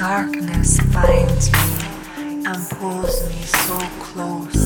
Darkness finds me and pulls me so close.